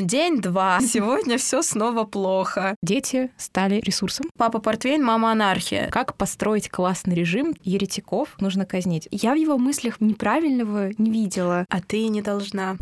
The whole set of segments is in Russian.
День два. Сегодня все снова плохо. Дети стали ресурсом. Папа портвейн, мама анархия. Как построить классный режим, еретиков нужно казнить. Я в его мыслях неправильного не видела. А ты не должна.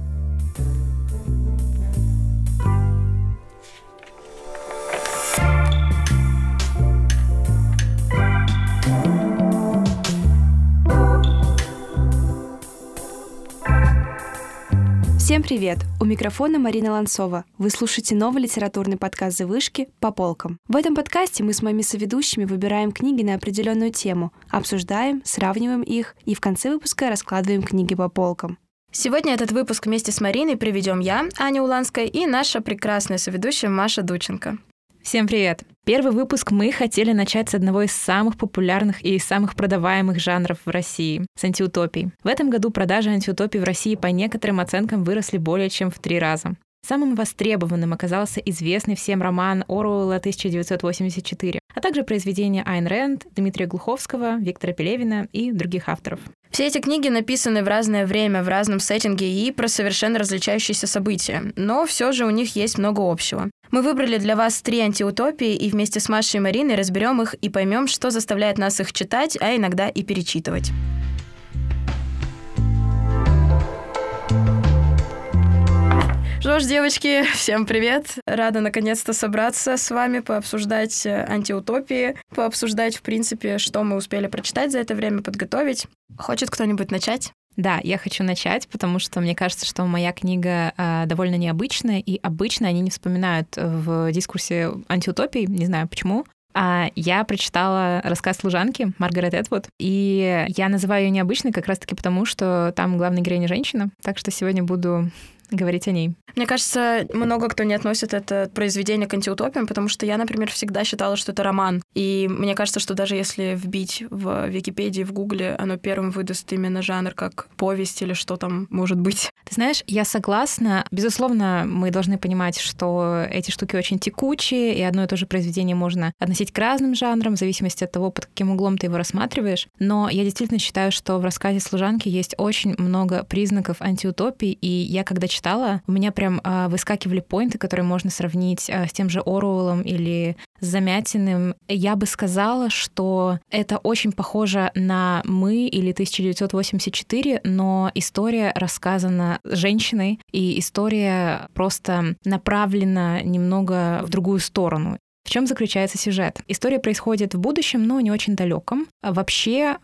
Всем привет! У микрофона Марина Ланцова. Вы слушаете новый литературный подкаст «Вышки» по полкам. В этом подкасте мы с моими соведущими выбираем книги на определенную тему, обсуждаем, сравниваем их и в конце выпуска раскладываем книги по полкам. Сегодня этот выпуск вместе с Мариной приведем я, Аня Уланская, и наша прекрасная соведущая Маша Дученко. Всем привет! Первый выпуск мы хотели начать с одного из самых популярных и самых продаваемых жанров в России — с антиутопий. В этом году продажи антиутопий в России по некоторым оценкам выросли более чем в три раза. Самым востребованным оказался известный всем роман Оруэлла 1984, а также произведения Айн Рэнд, Дмитрия Глуховского, Виктора Пелевина и других авторов. Все эти книги написаны в разное время, в разном сеттинге и про совершенно различающиеся события, но все же у них есть много общего. Мы выбрали для вас три антиутопии и вместе с Машей и Мариной разберем их и поймем, что заставляет нас их читать, а иногда и перечитывать. Что ж, девочки, всем привет! Рада наконец-то собраться с вами, пообсуждать э, антиутопии, пообсуждать, в принципе, что мы успели прочитать за это время, подготовить. Хочет кто-нибудь начать? Да, я хочу начать, потому что мне кажется, что моя книга э, довольно необычная, и обычно они не вспоминают в дискурсе антиутопий, не знаю почему. А я прочитала рассказ служанки Маргарет Этвуд, и я называю ее необычной как раз-таки потому, что там главная героиня женщина, так что сегодня буду говорить о ней. Мне кажется, много кто не относит это произведение к антиутопиям, потому что я, например, всегда считала, что это роман. И мне кажется, что даже если вбить в Википедии, в Гугле, оно первым выдаст именно жанр как повесть или что там может быть. Ты знаешь, я согласна. Безусловно, мы должны понимать, что эти штуки очень текучие, и одно и то же произведение можно относить к разным жанрам, в зависимости от того, под каким углом ты его рассматриваешь. Но я действительно считаю, что в рассказе «Служанки» есть очень много признаков антиутопии, и я, когда читала, у меня прям э, выскакивали поинты, которые можно сравнить э, с тем же Оруэллом или с Замятиным. Я бы сказала, что это очень похоже на «Мы» или 1984, но история рассказана женщиной, и история просто направлена немного в другую сторону. В чем заключается сюжет? История происходит в будущем, но не очень далеком. А вообще,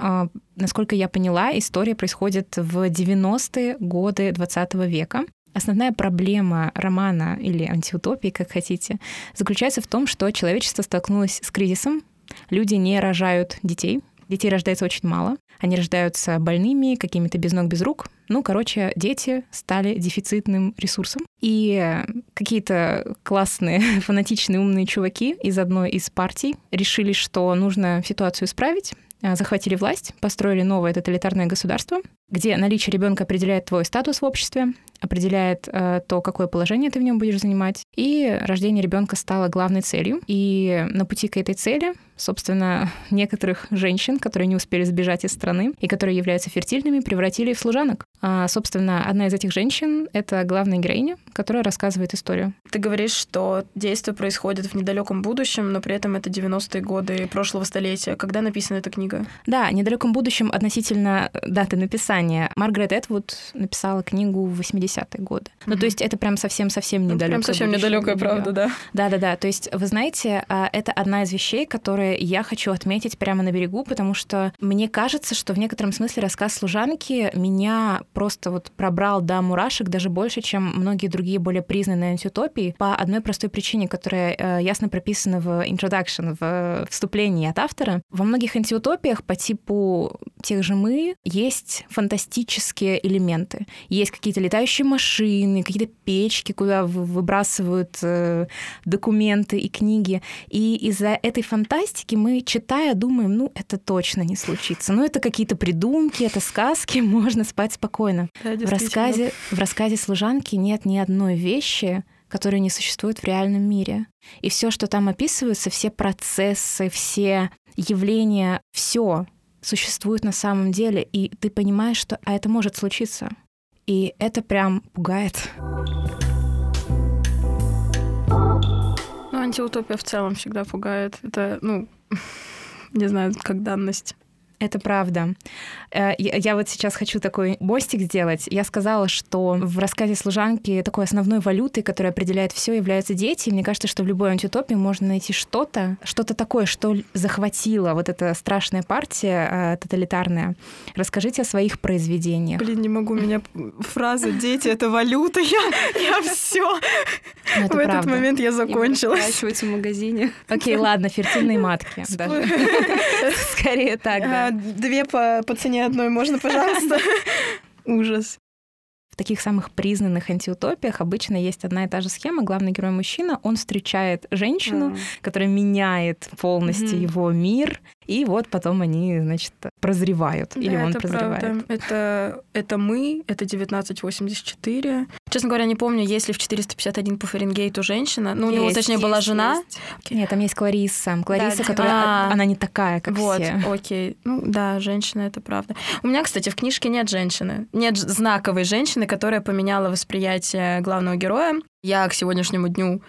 насколько я поняла, история происходит в 90-е годы 20 века. Основная проблема романа или антиутопии, как хотите, заключается в том, что человечество столкнулось с кризисом, люди не рожают детей, детей рождается очень мало, они рождаются больными, какими-то без ног, без рук. Ну, короче, дети стали дефицитным ресурсом. И какие-то классные, фанатичные, умные чуваки из одной из партий решили, что нужно ситуацию исправить, захватили власть, построили новое тоталитарное государство, где наличие ребенка определяет твой статус в обществе, определяет э, то, какое положение ты в нем будешь занимать. И рождение ребенка стало главной целью. И на пути к этой цели, собственно, некоторых женщин, которые не успели сбежать из страны и которые являются фертильными, превратили в служанок. А, собственно, одна из этих женщин — это главная героиня, которая рассказывает историю. Ты говоришь, что действие происходит в недалеком будущем, но при этом это 90-е годы прошлого столетия. Когда написана эта книга? Да, в недалеком будущем относительно даты написания. Маргарет Этвуд написала книгу в 80-е годы. Mm-hmm. Ну, то есть это прям совсем-совсем недалекое. Ну, прям совсем недалекое, правда, да. Да-да-да. То есть, вы знаете, а, это одна из вещей, которые я хочу отметить прямо на берегу, потому что мне кажется, что в некотором смысле рассказ служанки меня просто вот пробрал до мурашек даже больше, чем многие другие более признанные антиутопии, по одной простой причине, которая э, ясно прописана в introduction, в вступлении от автора. Во многих антиутопиях по типу тех же «Мы» есть фантастические элементы. Есть какие-то летающие машины, какие-то печки, куда выбрасывают э, документы и книги. И из-за этой фантастики мы, читая, думаем, ну, это точно не случится. Ну, это какие-то придумки, это сказки, можно спать спокойно. Да, в, рассказе, в рассказе «Служанки» нет ни одной вещи, которые не существуют в реальном мире. И все, что там описывается, все процессы, все явления, все существует на самом деле, и ты понимаешь, что а это может случиться. И это прям пугает. Ну, антиутопия в целом всегда пугает. Это, ну, не знаю, как данность. Это правда. Э, я вот сейчас хочу такой мостик сделать. Я сказала, что в рассказе служанки такой основной валютой, которая определяет все, являются дети. мне кажется, что в любой антиутопии можно найти что-то, что-то такое, что захватило вот эта страшная партия э, тоталитарная. Расскажите о своих произведениях. Блин, не могу, меня фраза «дети — это валюта», я, я все. Ну, в этот момент я закончила. в магазине. Окей, ладно, фертильные матки. Скорее так, да. Две по, по цене одной можно, пожалуйста? Ужас. В таких самых признанных антиутопиях обычно есть одна и та же схема. Главный герой мужчина, он встречает женщину, mm. которая меняет полностью mm-hmm. его мир, и вот потом они, значит, прозревают. Да, или он это прозревает. Правда. Это, это мы, это 1984. Честно говоря, не помню, есть ли в 451 по Фаренгейту женщина. Ну, есть, у него, точнее, есть, была жена. Есть. Нет, там есть Клариса. Клариса, да, которая... А, она не такая, как вот, все. Вот, окей. Ну, да, женщина, это правда. У меня, кстати, в книжке нет женщины. Нет знаковой женщины, которая поменяла восприятие главного героя. Я к сегодняшнему дню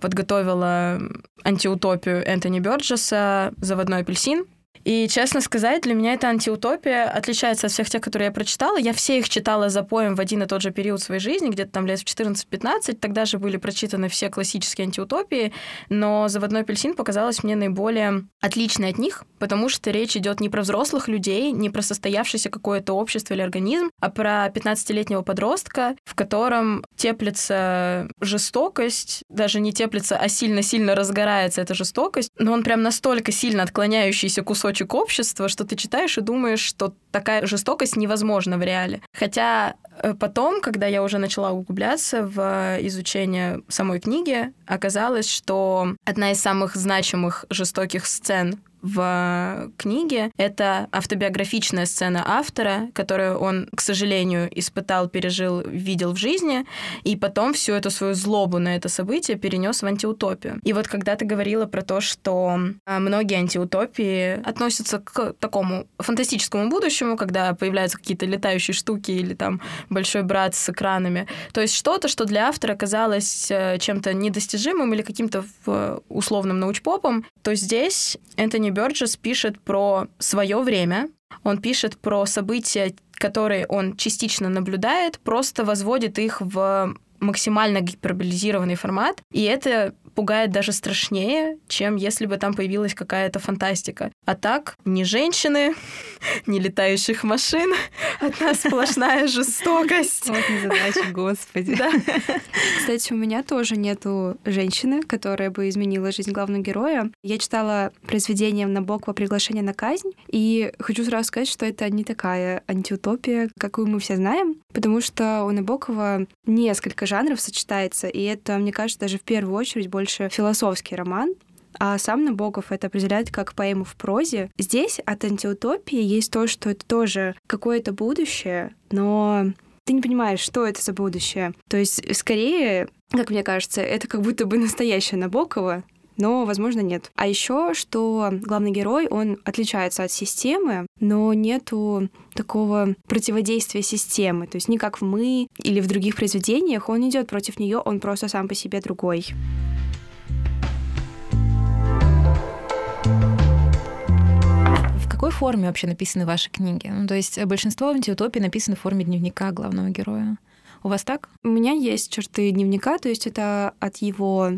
подготовила антиутопию Энтони Бёрджеса «Заводной апельсин». И, честно сказать, для меня эта антиутопия отличается от всех тех, которые я прочитала. Я все их читала за поем в один и тот же период своей жизни, где-то там лет в 14-15. Тогда же были прочитаны все классические антиутопии, но «Заводной апельсин» показалась мне наиболее отличной от них, потому что речь идет не про взрослых людей, не про состоявшееся какое-то общество или организм, а про 15-летнего подростка, в котором теплится жестокость, даже не теплится, а сильно-сильно разгорается эта жестокость, но он прям настолько сильно отклоняющийся кусок кусочек общества, что ты читаешь и думаешь, что такая жестокость невозможна в реале. Хотя э, потом, когда я уже начала углубляться в изучение самой книги, оказалось, что одна из самых значимых жестоких сцен в книге. Это автобиографичная сцена автора, которую он, к сожалению, испытал, пережил, видел в жизни, и потом всю эту свою злобу на это событие перенес в антиутопию. И вот когда ты говорила про то, что а, многие антиутопии относятся к такому фантастическому будущему, когда появляются какие-то летающие штуки или там большой брат с экранами, то есть что-то, что для автора казалось э, чем-то недостижимым или каким-то условным научпопом, то здесь Энтони Бёрджес пишет про свое время, он пишет про события, которые он частично наблюдает, просто возводит их в максимально гиперболизированный формат, и это пугает даже страшнее, чем если бы там появилась какая-то фантастика. А так, ни женщины, ни летающих машин, одна сплошная жестокость. Вот незадача, господи. Да. Кстати, у меня тоже нету женщины, которая бы изменила жизнь главного героя. Я читала произведение Набокова «Приглашение на казнь», и хочу сразу сказать, что это не такая антиутопия, какую мы все знаем, потому что у Набокова несколько жанров сочетается, и это, мне кажется, даже в первую очередь больше философский роман, а сам Набоков это определяет как поэму в прозе. Здесь от антиутопии есть то, что это тоже какое-то будущее, но ты не понимаешь, что это за будущее. То есть, скорее, как мне кажется, это как будто бы настоящее Набокова, но, возможно, нет. А еще, что главный герой, он отличается от системы, но нету такого противодействия системы. То есть не как в «Мы» или в других произведениях, он идет против нее, он просто сам по себе другой. Какой форме вообще написаны ваши книги? Ну, то есть большинство антиутопий написаны в форме дневника главного героя. У вас так? У меня есть черты дневника, то есть это от его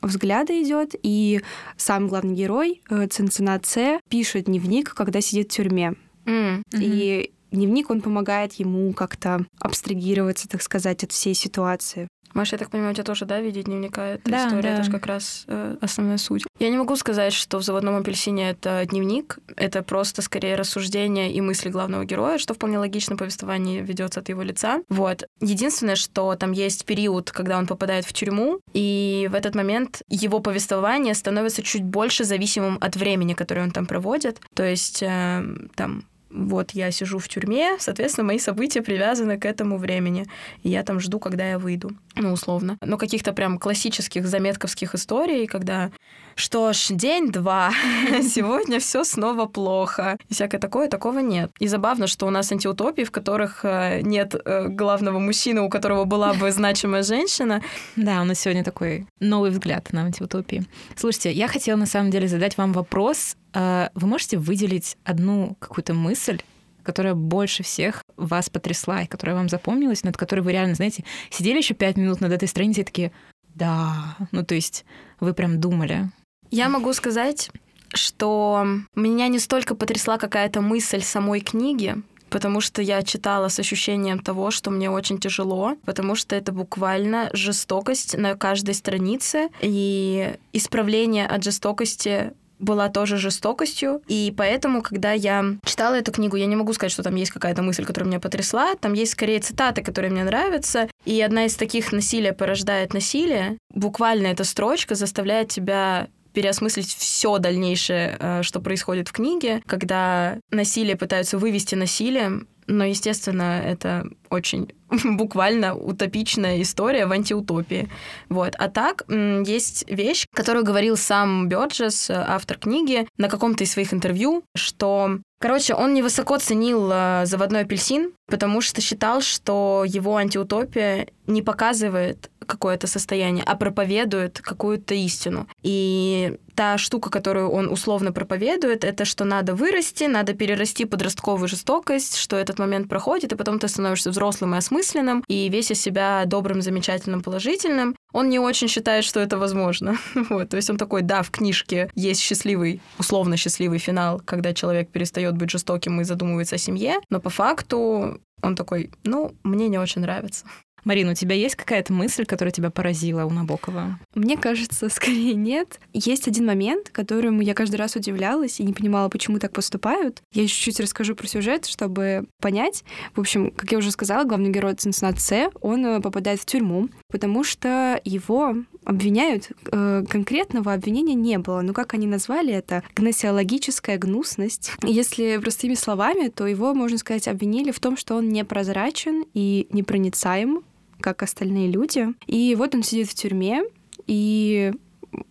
взгляда идет, и сам главный герой, э, Цинцина Ц, пишет дневник, когда сидит в тюрьме. Mm-hmm. И дневник, он помогает ему как-то абстрагироваться, так сказать, от всей ситуации. Маша, я так понимаю, у тебя тоже, да, видеть дневника? Это да, история, да. это же как раз э, основная суть. Я не могу сказать, что в «Заводном апельсине» это дневник, это просто скорее рассуждение и мысли главного героя, что вполне логично повествование ведется от его лица. Вот. Единственное, что там есть период, когда он попадает в тюрьму, и в этот момент его повествование становится чуть больше зависимым от времени, которое он там проводит. То есть э, там вот я сижу в тюрьме, соответственно, мои события привязаны к этому времени. И я там жду, когда я выйду, ну, условно. Но каких-то прям классических заметковских историй, когда что ж, день-два, сегодня все снова плохо. И всякое такое, такого нет. И забавно, что у нас антиутопии, в которых э, нет э, главного мужчины, у которого была бы значимая женщина. Да, у нас сегодня такой новый взгляд на антиутопии. Слушайте, я хотела на самом деле задать вам вопрос. Э, вы можете выделить одну какую-то мысль, которая больше всех вас потрясла и которая вам запомнилась, над которой вы реально, знаете, сидели еще пять минут над этой страницей и такие, да, ну то есть вы прям думали. Я могу сказать, что меня не столько потрясла какая-то мысль самой книги, потому что я читала с ощущением того, что мне очень тяжело, потому что это буквально жестокость на каждой странице, и исправление от жестокости была тоже жестокостью, и поэтому, когда я читала эту книгу, я не могу сказать, что там есть какая-то мысль, которая меня потрясла, там есть скорее цитаты, которые мне нравятся, и одна из таких «насилие порождает насилие», буквально эта строчка заставляет тебя переосмыслить все дальнейшее, э, что происходит в книге, когда насилие пытаются вывести насилием, но, естественно, это очень буквально утопичная история в антиутопии. Вот. А так, есть вещь, которую говорил сам Бёрджес, автор книги, на каком-то из своих интервью, что Короче, он невысоко ценил э, заводной апельсин, потому что считал, что его антиутопия не показывает какое-то состояние, а проповедует какую-то истину. И та штука, которую он условно проповедует, это что надо вырасти, надо перерасти подростковую жестокость, что этот момент проходит, и потом ты становишься взрослым и осмысленным, и весь из себя добрым, замечательным, положительным. Он не очень считает, что это возможно. вот, то есть он такой, да, в книжке есть счастливый, условно счастливый финал, когда человек перестает быть жестоким и задумывается о семье, но по факту он такой, ну, мне не очень нравится. Марина, у тебя есть какая-то мысль, которая тебя поразила у Набокова? Мне кажется, скорее нет. Есть один момент, которому я каждый раз удивлялась и не понимала, почему так поступают. Я чуть-чуть расскажу про сюжет, чтобы понять. В общем, как я уже сказала, главный герой Цинциннат С, он э, попадает в тюрьму, потому что его обвиняют. Э, конкретного обвинения не было. Но как они назвали это? Гносеологическая гнусность. Если простыми словами, то его, можно сказать, обвинили в том, что он непрозрачен и непроницаем, как остальные люди. И вот он сидит в тюрьме, и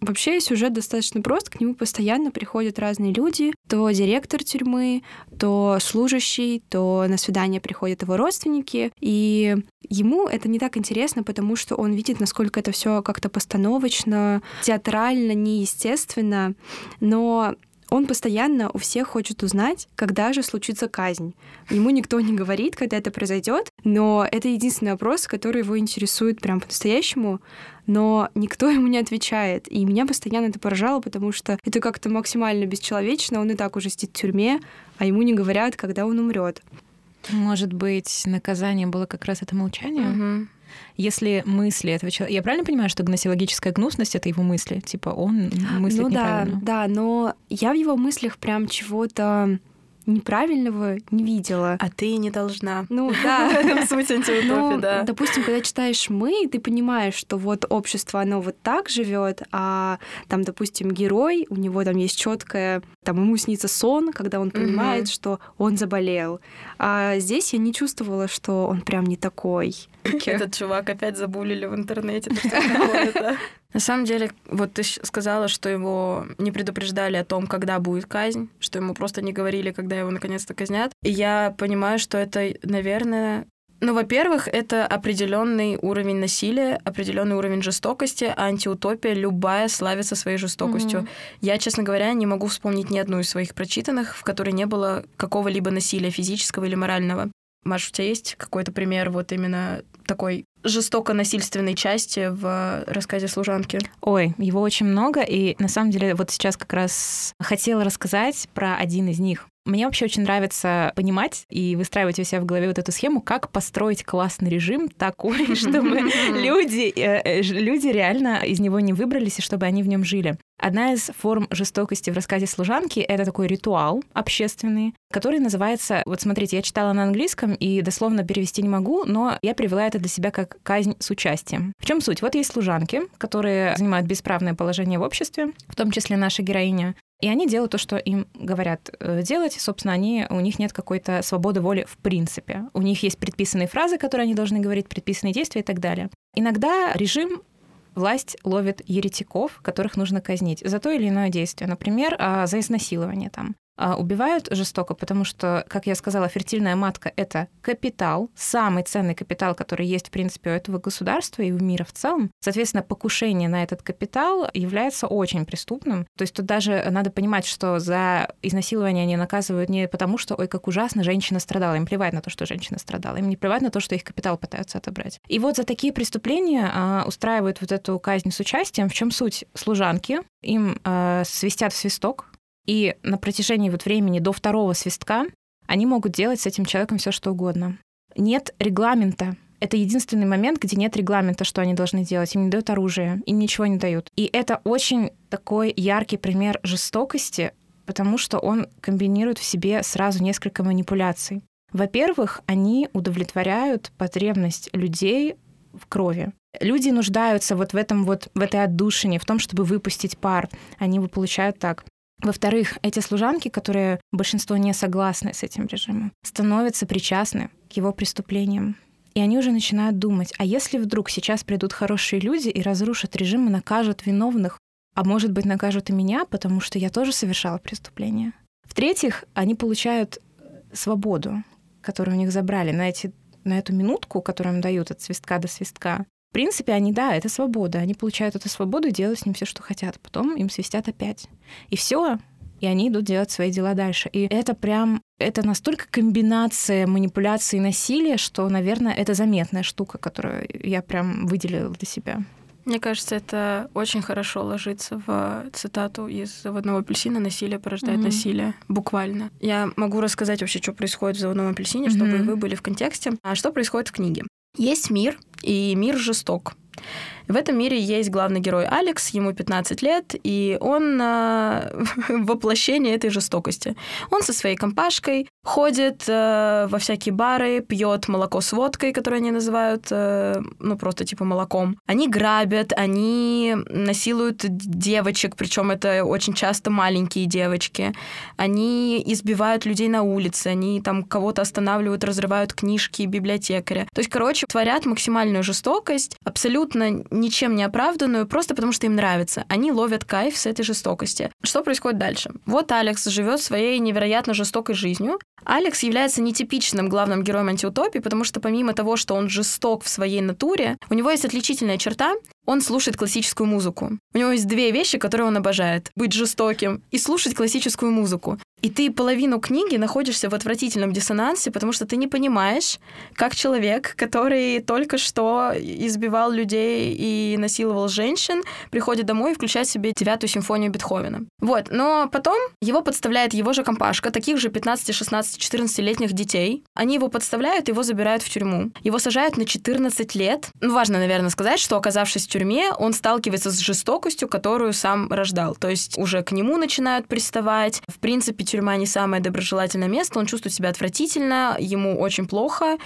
Вообще сюжет достаточно прост, к нему постоянно приходят разные люди, то директор тюрьмы, то служащий, то на свидание приходят его родственники, и ему это не так интересно, потому что он видит, насколько это все как-то постановочно, театрально, неестественно, но он постоянно у всех хочет узнать, когда же случится казнь. Ему никто не говорит, когда это произойдет, но это единственный вопрос, который его интересует прям по-настоящему, но никто ему не отвечает. И меня постоянно это поражало, потому что это как-то максимально бесчеловечно. Он и так уже сидит в тюрьме, а ему не говорят, когда он умрет. Может быть, наказание было как раз это молчание? Угу. Если мысли этого человека... Я правильно понимаю, что гносеологическая гнусность — это его мысли? Типа он мыслит ну, неправильно? да, да, но я в его мыслях прям чего-то неправильного не видела. А ты не должна. Ну да. Суть антиутопии, ну, да. Допустим, когда читаешь «Мы», ты понимаешь, что вот общество, оно вот так живет, а там, допустим, герой, у него там есть четкое, там ему снится сон, когда он понимает, что он заболел. А здесь я не чувствовала, что он прям не такой. Этот чувак опять забулили в интернете. На самом деле, вот ты сказала, что его не предупреждали о том, когда будет казнь, что ему просто не говорили, когда его наконец-то казнят. И я понимаю, что это, наверное, ну, во-первых, это определенный уровень насилия, определенный уровень жестокости, а антиутопия любая славится своей жестокостью. Mm-hmm. Я, честно говоря, не могу вспомнить ни одну из своих прочитанных, в которой не было какого-либо насилия физического или морального. Маш, у тебя есть какой-то пример вот именно такой жестоко-насильственной части в рассказе «Служанки»? Ой, его очень много, и на самом деле вот сейчас как раз хотела рассказать про один из них. Мне вообще очень нравится понимать и выстраивать у себя в голове вот эту схему, как построить классный режим такой, чтобы люди, э, э, люди реально из него не выбрались, и чтобы они в нем жили. Одна из форм жестокости в рассказе «Служанки» — это такой ритуал общественный, который называется... Вот смотрите, я читала на английском и дословно перевести не могу, но я привела это для себя как казнь с участием. В чем суть? Вот есть служанки, которые занимают бесправное положение в обществе, в том числе наша героиня. И они делают то, что им говорят э, делать. Собственно, они, у них нет какой-то свободы воли в принципе. У них есть предписанные фразы, которые они должны говорить, предписанные действия и так далее. Иногда режим власть ловит еретиков, которых нужно казнить за то или иное действие. Например, а, за изнасилование там. А, убивают жестоко, потому что, как я сказала, фертильная матка — это капитал, самый ценный капитал, который есть, в принципе, у этого государства и у мира в целом. Соответственно, покушение на этот капитал является очень преступным. То есть тут даже надо понимать, что за изнасилование они наказывают не потому, что, ой, как ужасно, женщина страдала. Им плевать на то, что женщина страдала. Им не плевать на то, что их капитал пытаются отобрать. И вот за такие преступления а, устраивают вот эту казнь с участием. В чем суть? Служанки, им а, свистят в свисток, и на протяжении вот времени до второго свистка они могут делать с этим человеком все что угодно. Нет регламента. Это единственный момент, где нет регламента, что они должны делать. Им не дают оружие, им ничего не дают. И это очень такой яркий пример жестокости, потому что он комбинирует в себе сразу несколько манипуляций. Во-первых, они удовлетворяют потребность людей в крови. Люди нуждаются вот в этом вот, в этой отдушине, в том, чтобы выпустить пар. Они его получают так. Во-вторых, эти служанки, которые большинство не согласны с этим режимом, становятся причастны к его преступлениям. И они уже начинают думать, а если вдруг сейчас придут хорошие люди и разрушат режим и накажут виновных, а может быть накажут и меня, потому что я тоже совершала преступление. В-третьих, они получают свободу, которую у них забрали на, эти, на эту минутку, которую им дают от свистка до свистка. В принципе, они, да, это свобода. Они получают эту свободу и делают с ним все, что хотят. Потом им свистят опять. И все. И они идут делать свои дела дальше. И это прям, это настолько комбинация манипуляции и насилия, что, наверное, это заметная штука, которую я прям выделила для себя. Мне кажется, это очень хорошо ложится в цитату из «Заводного апельсина» «Насилие порождает mm-hmm. насилие». Буквально. Я могу рассказать вообще, что происходит в «Заводном апельсине», чтобы mm-hmm. вы были в контексте. А что происходит в книге? Есть мир, и мир жесток. В этом мире есть главный герой Алекс, ему 15 лет, и он э, воплощение этой жестокости. Он со своей компашкой ходит э, во всякие бары, пьет молоко с водкой, которое они называют, э, ну, просто типа молоком. Они грабят, они насилуют девочек, причем это очень часто маленькие девочки. Они избивают людей на улице, они там кого-то останавливают, разрывают книжки библиотекаря. То есть, короче, творят максимальную жестокость, абсолютно ничем не оправданную, просто потому что им нравится. Они ловят кайф с этой жестокости. Что происходит дальше? Вот Алекс живет своей невероятно жестокой жизнью. Алекс является нетипичным главным героем антиутопии, потому что помимо того, что он жесток в своей натуре, у него есть отличительная черта, он слушает классическую музыку. У него есть две вещи, которые он обожает. Быть жестоким и слушать классическую музыку. И ты половину книги находишься в отвратительном диссонансе, потому что ты не понимаешь, как человек, который только что избивал людей и насиловал женщин, приходит домой и включает себе девятую симфонию Бетховена. Вот, но потом его подставляет его же компашка, таких же 15, 16, 14-летних детей. Они его подставляют, его забирают в тюрьму. Его сажают на 14 лет. Ну, важно, наверное, сказать, что, оказавшись в тюрьме, он сталкивается с жестокостью, которую сам рождал. То есть уже к нему начинают приставать. В принципе, тюрьма не самое доброжелательное место, он чувствует себя отвратительно, ему очень плохо.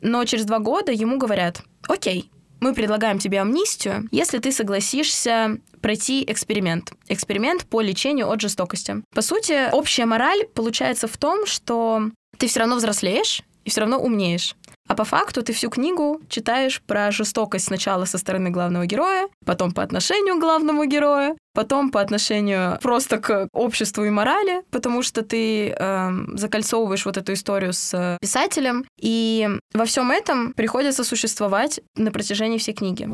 Но через два года ему говорят, окей, мы предлагаем тебе амнистию, если ты согласишься пройти эксперимент. Эксперимент по лечению от жестокости. По сути, общая мораль получается в том, что ты все равно взрослеешь и все равно умнеешь. А по факту ты всю книгу читаешь про жестокость сначала со стороны главного героя, потом по отношению к главному герою, потом по отношению просто к обществу и морали, потому что ты э, закольцовываешь вот эту историю с писателем, и во всем этом приходится существовать на протяжении всей книги.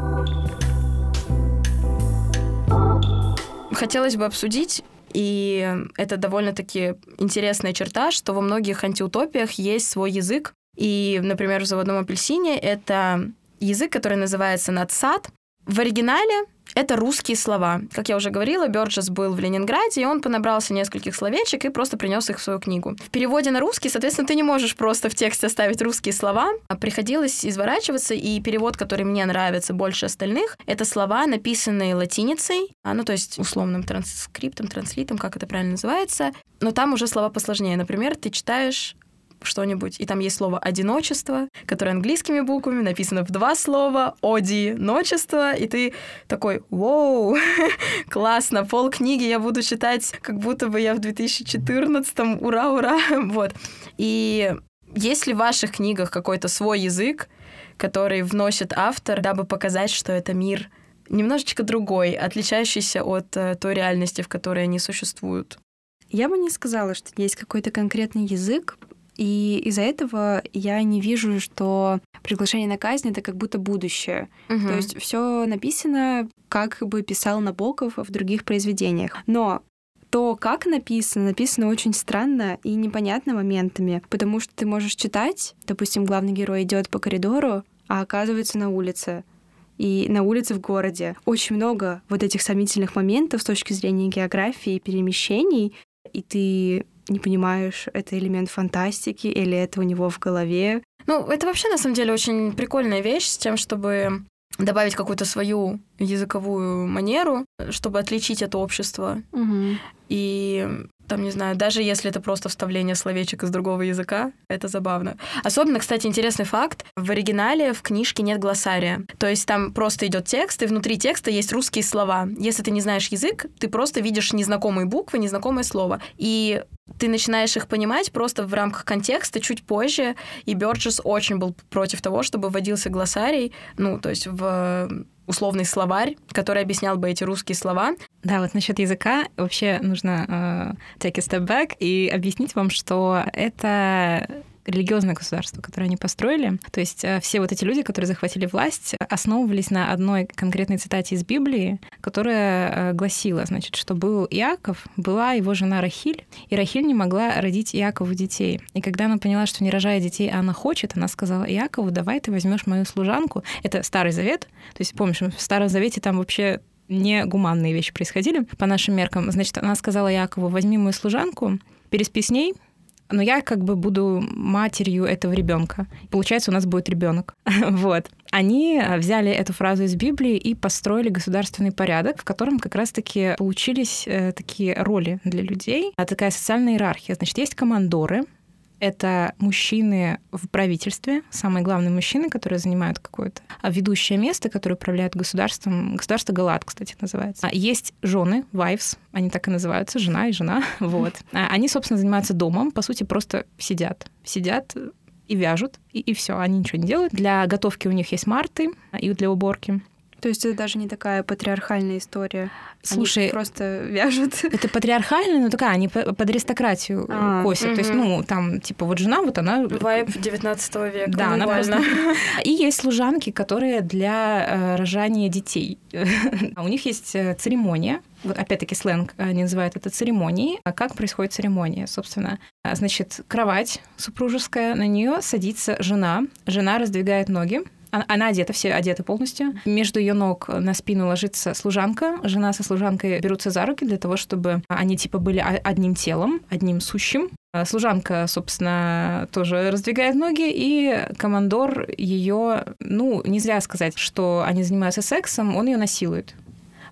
Хотелось бы обсудить и это довольно-таки интересная черта, что во многих антиутопиях есть свой язык, и, например, в «Заводном апельсине» это язык, который называется «надсад». В оригинале это русские слова. Как я уже говорила, Бёрджес был в Ленинграде, и он понабрался нескольких словечек и просто принес их в свою книгу. В переводе на русский, соответственно, ты не можешь просто в тексте оставить русские слова. А приходилось изворачиваться, и перевод, который мне нравится больше остальных, это слова, написанные латиницей, а, ну, то есть условным транскриптом, транслитом, как это правильно называется. Но там уже слова посложнее. Например, ты читаешь что-нибудь, и там есть слово «одиночество», которое английскими буквами написано в два слова «одиночество», и ты такой «Воу, классно, пол книги я буду читать, как будто бы я в 2014-м, ура, ура!» Вот. И есть ли в ваших книгах какой-то свой язык, который вносит автор, дабы показать, что это мир немножечко другой, отличающийся от э, той реальности, в которой они существуют. Я бы не сказала, что есть какой-то конкретный язык, и из-за этого я не вижу, что приглашение на казнь это как будто будущее. Мгм. То есть все написано, как бы писал Набоков в других произведениях. Но то, как написано, написано очень странно и непонятно моментами, потому что ты можешь читать, допустим, главный герой идет по коридору, а оказывается на улице. И на улице в городе. Очень много вот этих сомнительных моментов с точки зрения географии и перемещений, и ты не понимаешь, это элемент фантастики или это у него в голове. Ну, это вообще, на самом деле, очень прикольная вещь с тем, чтобы добавить какую-то свою языковую манеру, чтобы отличить это общество. И там, не знаю, даже если это просто вставление словечек из другого языка, это забавно. Особенно, кстати, интересный факт. В оригинале в книжке нет глоссария. То есть там просто идет текст, и внутри текста есть русские слова. Если ты не знаешь язык, ты просто видишь незнакомые буквы, незнакомое слово. И ты начинаешь их понимать просто в рамках контекста чуть позже. И Бёрджес очень был против того, чтобы вводился глоссарий, ну, то есть в условный словарь, который объяснял бы эти русские слова. Да, вот насчет языка вообще нужно э, take a step back и объяснить вам, что это религиозное государство, которое они построили. То есть э, все вот эти люди, которые захватили власть, основывались на одной конкретной цитате из Библии, которая э, гласила, значит, что был Иаков, была его жена Рахиль, и Рахиль не могла родить Иакову детей. И когда она поняла, что не рожая детей, а она хочет, она сказала Иакову, давай ты возьмешь мою служанку. Это Старый Завет. То есть, помнишь, в Старом Завете там вообще не гуманные вещи происходили по нашим меркам. Значит, она сказала Якову, возьми мою служанку, переспи с ней, но я как бы буду матерью этого ребенка. Получается, у нас будет ребенок. вот. Они взяли эту фразу из Библии и построили государственный порядок, в котором как раз-таки получились э, такие роли для людей, а такая социальная иерархия. Значит, есть командоры, это мужчины в правительстве, самые главные мужчины, которые занимают какое-то ведущее место, которые управляют государством. Государство Галат, кстати, называется. А Есть жены, wives, они так и называются, жена и жена. Вот. А Они, собственно, занимаются домом, по сути, просто сидят. Сидят и вяжут, и, и все, они ничего не делают. Для готовки у них есть марты и для уборки. То есть это даже не такая патриархальная история. Слушай, Они просто вяжут. Это патриархально, но такая, они по- под аристократию А, косят. То есть, ну, там, типа, вот жена, вот она... Вайб 19 века. Да, она просто... И есть служанки, которые для э, рожания детей. А У них есть э, церемония, вот опять-таки сленг они называют это церемонией. А как происходит церемония, собственно? А, Значит, кровать супружеская, на нее садится жена, жена раздвигает ноги, она- одета, все одеты полностью. Между ее ног на спину ложится служанка. Жена со служанкой берутся за руки для того, чтобы они типа были одним телом, одним сущим. А Служанка, собственно, тоже раздвигает ноги, и командор ее, ну, нельзя сказать, что они занимаются сексом, он ее насилует.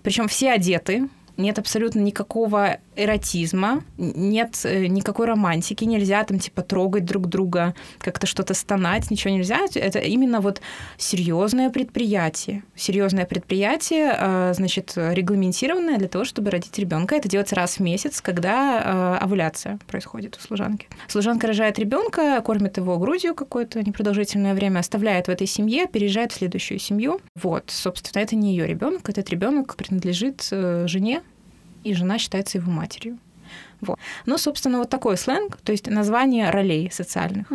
Причем все одеты, нет абсолютно никакого эротизма, нет э, никакой романтики, нельзя там типа трогать друг друга, как-то что-то стонать, ничего нельзя. Это именно вот серьезное предприятие. Серьезное предприятие, э, значит, регламентированное для того, чтобы родить ребенка. Это делается раз в месяц, когда э, овуляция происходит у служанки. Служанка рожает ребенка, кормит его грудью какое-то непродолжительное время, оставляет в этой семье, переезжает в следующую семью. Вот, собственно, это не ее ребенок, этот ребенок принадлежит жене, и жена считается его матерью. Вот. Ну, собственно, вот такой сленг, то есть название ролей социальных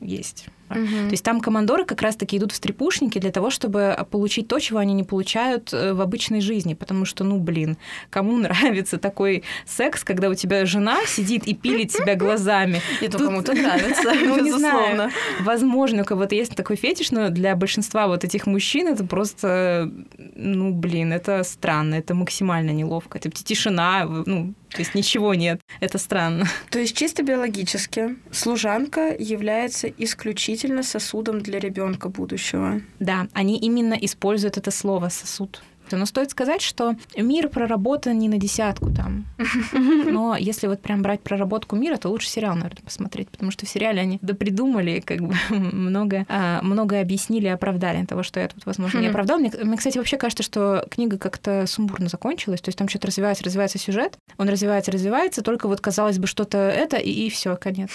есть. Мгм. То есть там командоры как раз-таки идут в стрипушники для того, чтобы получить то, чего они не получают э, в обычной жизни. Потому что, ну, блин, кому нравится такой секс, когда у тебя жена сидит и пилит тебя глазами? И то Тут- кому-то нравится, Ну, не знаю. безусловно. Возможно, у кого-то есть такой фетиш, но для большинства вот этих мужчин это просто, ну, блин, это странно, это максимально неловко. Типа тишина, ну, то есть ничего нет. Это странно. То есть чисто биологически служанка является исключительно сосудом для ребенка будущего. Да, они именно используют это слово сосуд. Но стоит сказать, что мир проработан не на десятку там. Но если вот прям брать проработку мира, то лучше сериал, наверное, посмотреть, потому что в сериале они допридумали, как бы много, а, многое объяснили оправдали того, что я тут, возможно, не оправдал. Мне, мне, кстати, вообще кажется, что книга как-то сумбурно закончилась, то есть там что-то развивается, развивается сюжет, он развивается, развивается, только вот, казалось бы, что-то это, и, и все, конец.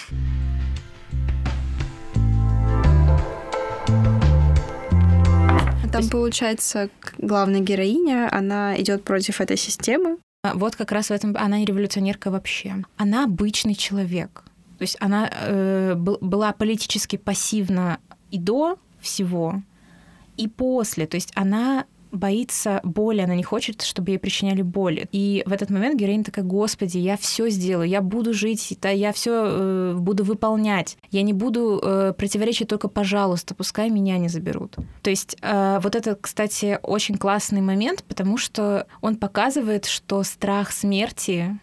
Там, есть... получается, главная героиня, она идет против этой системы. А вот как раз в этом она не революционерка вообще. Она обычный человек. То есть она э, была политически пассивна и до всего, и после. То есть она боится боли, она не хочет, чтобы ей причиняли боли. И в этот момент героиня такая, господи, я все сделаю, я буду жить, да, я все э, буду выполнять. Я не буду э, противоречить только, пожалуйста, пускай меня не заберут. То есть э, вот это, кстати, очень классный момент, потому что он показывает, что страх смерти